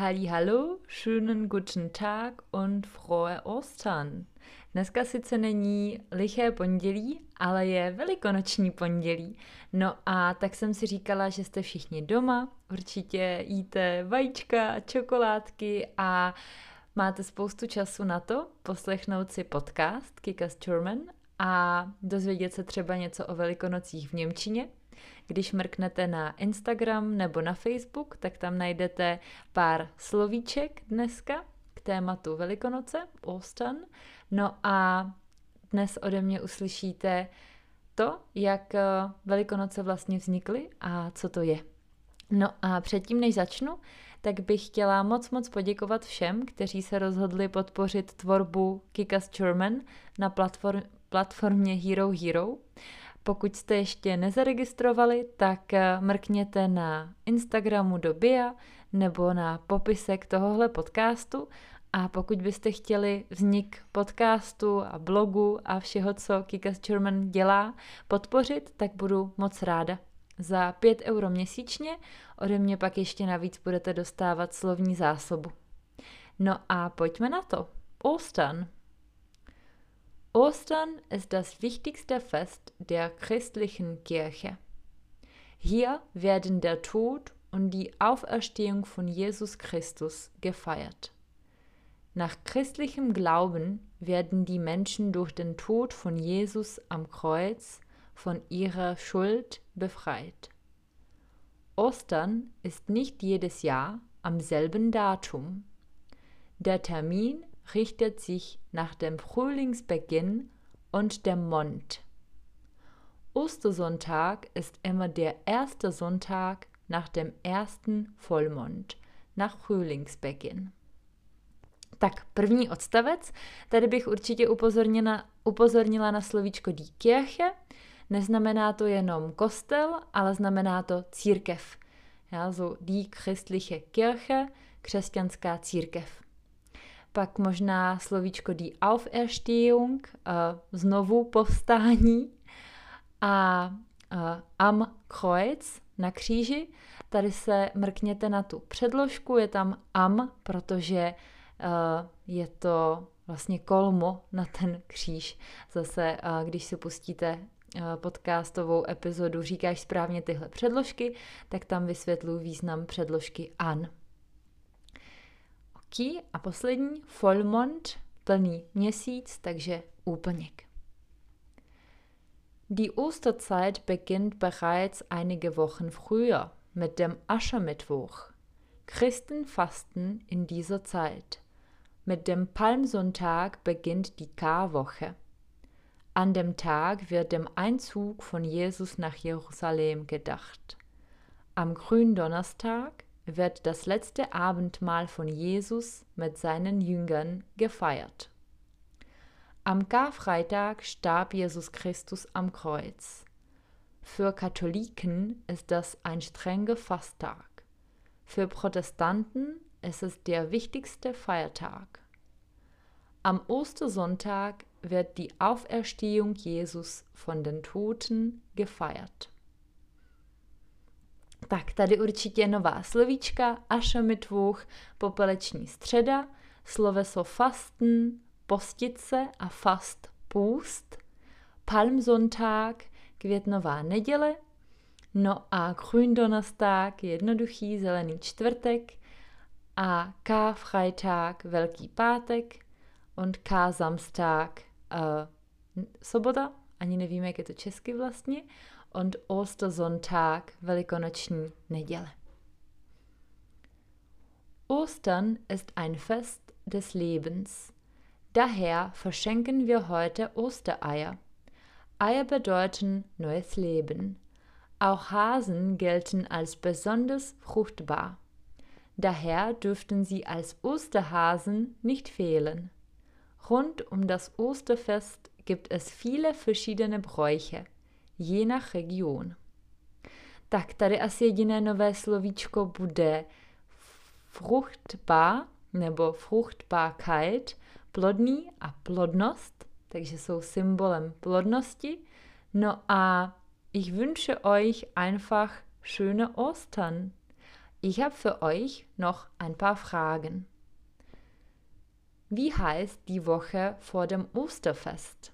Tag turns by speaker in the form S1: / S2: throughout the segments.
S1: Hallo, schönen guten Tag und frohe Ostern. Dneska sice není liché pondělí, ale je velikonoční pondělí. No a tak jsem si říkala, že jste všichni doma, určitě jíte vajíčka, čokoládky a máte spoustu času na to poslechnout si podcast Kikas German a dozvědět se třeba něco o velikonocích v Němčině. Když mrknete na Instagram nebo na Facebook, tak tam najdete pár slovíček dneska k tématu Velikonoce, Ostern. No a dnes ode mě uslyšíte to, jak eh, Velikonoce vlastně vznikly a co to je. No a předtím, než začnu, tak bych chtěla moc moc poděkovat všem, kteří se rozhodli podpořit tvorbu Kikas German na platform, platformě Hero Hero. Pokud jste ještě nezaregistrovali, tak eh, mrkněte na Instagramu do BIA nebo na popisek tohohle podcastu a pokud byste chtěli vznik podcastu a blogu a všeho, co Kikas German dělá, podpořit, tak budu moc ráda. Za 5 euro měsíčně ode mě pak ještě navíc budete dostávat slovní zásobu. No a pojďme na to. Ostern. Ostern ist das wichtigste Fest der christlichen Kirche. Hier werden der Tod und die Auferstehung von Jesus Christus gefeiert. Nach christlichem Glauben werden die Menschen durch den Tod von Jesus am Kreuz von ihrer Schuld befreit. Ostern ist nicht jedes Jahr am selben Datum. Der Termin richtet sich nach dem Frühlingsbeginn und dem Mond. Ostersonntag ist immer der erste Sonntag nach dem ersten Vollmond, nach Frühlingsbeginn. Tak první odstavec, tady bych určitě upozornila, upozornila na slovíčko die Kirche. Neznamená to jenom kostel, ale znamená to církev. Ja, so die christliche Kirche, křesťanská církev. Pak možná slovíčko die Auferstehung, uh, znovu povstání a uh, am Kreuz, na kříži. Tady se mrkněte na tu předložku, je tam am, protože Eh, je to vlastně kolmo na ten kříž. Zase, eh, když si pustíte eh, podcastovou epizodu Říkáš správně tyhle předložky, tak tam vysvětluji význam předložky an. Ok, a poslední, Vollmond, plný měsíc, takže úplněk. Die Osterzeit beginnt bereits einige Wochen früher mit dem Aschermittwoch. Christen fasten in dieser Zeit. Mit dem Palmsonntag beginnt die Karwoche. An dem Tag wird dem Einzug von Jesus nach Jerusalem gedacht. Am Gründonnerstag wird das letzte Abendmahl von Jesus mit seinen Jüngern gefeiert. Am Karfreitag starb Jesus Christus am Kreuz. Für Katholiken ist das ein strenger Fasttag. Für Protestanten ist es der wichtigste Feiertag. Am Ostersonntag wird die Auferstehung Jesus von den Toten gefeiert. Tak tady určitě nová slovíčka, Ašamitvuch, popeleční středa, sloveso fasten, postit se a fast půst, Palmsonntag, květnová neděle, no a Gründonnerstag, jednoduchý zelený čtvrtek a Karfreitag, velký pátek, und Kar-Samstag äh, sobota, ani nevíme, jak je to česky vlastně, und Ostersonntag, velikonoční neděle. Ostern ist ein Fest des Lebens. Daher verschenken wir heute Ostereier. Eier bedeuten neues Leben. Auch Hasen gelten als besonders fruchtbar. Daher dürften sie als Osterhasen nicht fehlen. Rund um das Osterfest gibt es viele verschiedene Bräuche, je nach Region. tak tady asi jediné nové slovíčko bude fruchtbar nebo fruchtbarkeit, plodný a plodnost, takže jsou symbolem plodnosti. No a ich wünsche euch einfach schöne Ostern. Ich habe für euch noch ein paar Fragen. Wie heißt die Woche vor dem Osterfest?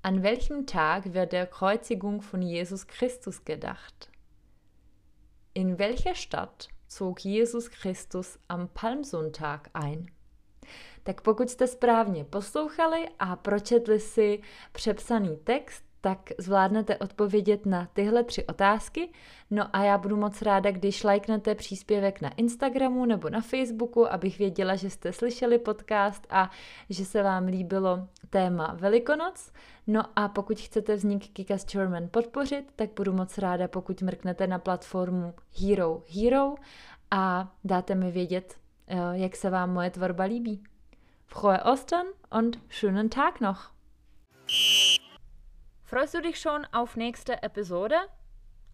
S1: An welchem Tag wird der Kreuzigung von Jesus Christus gedacht? In welcher Stadt zog Jesus Kristus am Palmsonntag ein? Tak pokud jste správně poslouchali a pročetli si přepsaný text, tak zvládnete odpovědět na tyhle tři otázky. No a já budu moc ráda, když lajknete příspěvek na Instagramu nebo na Facebooku, abych věděla, že jste slyšeli podcast a že se vám líbilo téma Velikonoc. No a pokud chcete vznik Kikas German podpořit, tak budu moc ráda, pokud mrknete na platformu Hero Hero a dáte mi vědět, eh, jak se vám moje tvorba líbí. Frohe Ostern und schönen Tag noch!
S2: Freust du dich schon auf nächste Episode?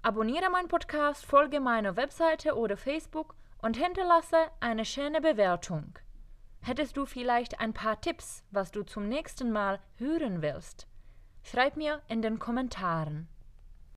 S2: Abonniere meinen Podcast, folge meiner Webseite oder Facebook und hinterlasse eine schöne Bewertung. Hättest du vielleicht ein paar Tipps, was du zum nächsten Mal hören willst? Schreib mir in den Kommentaren.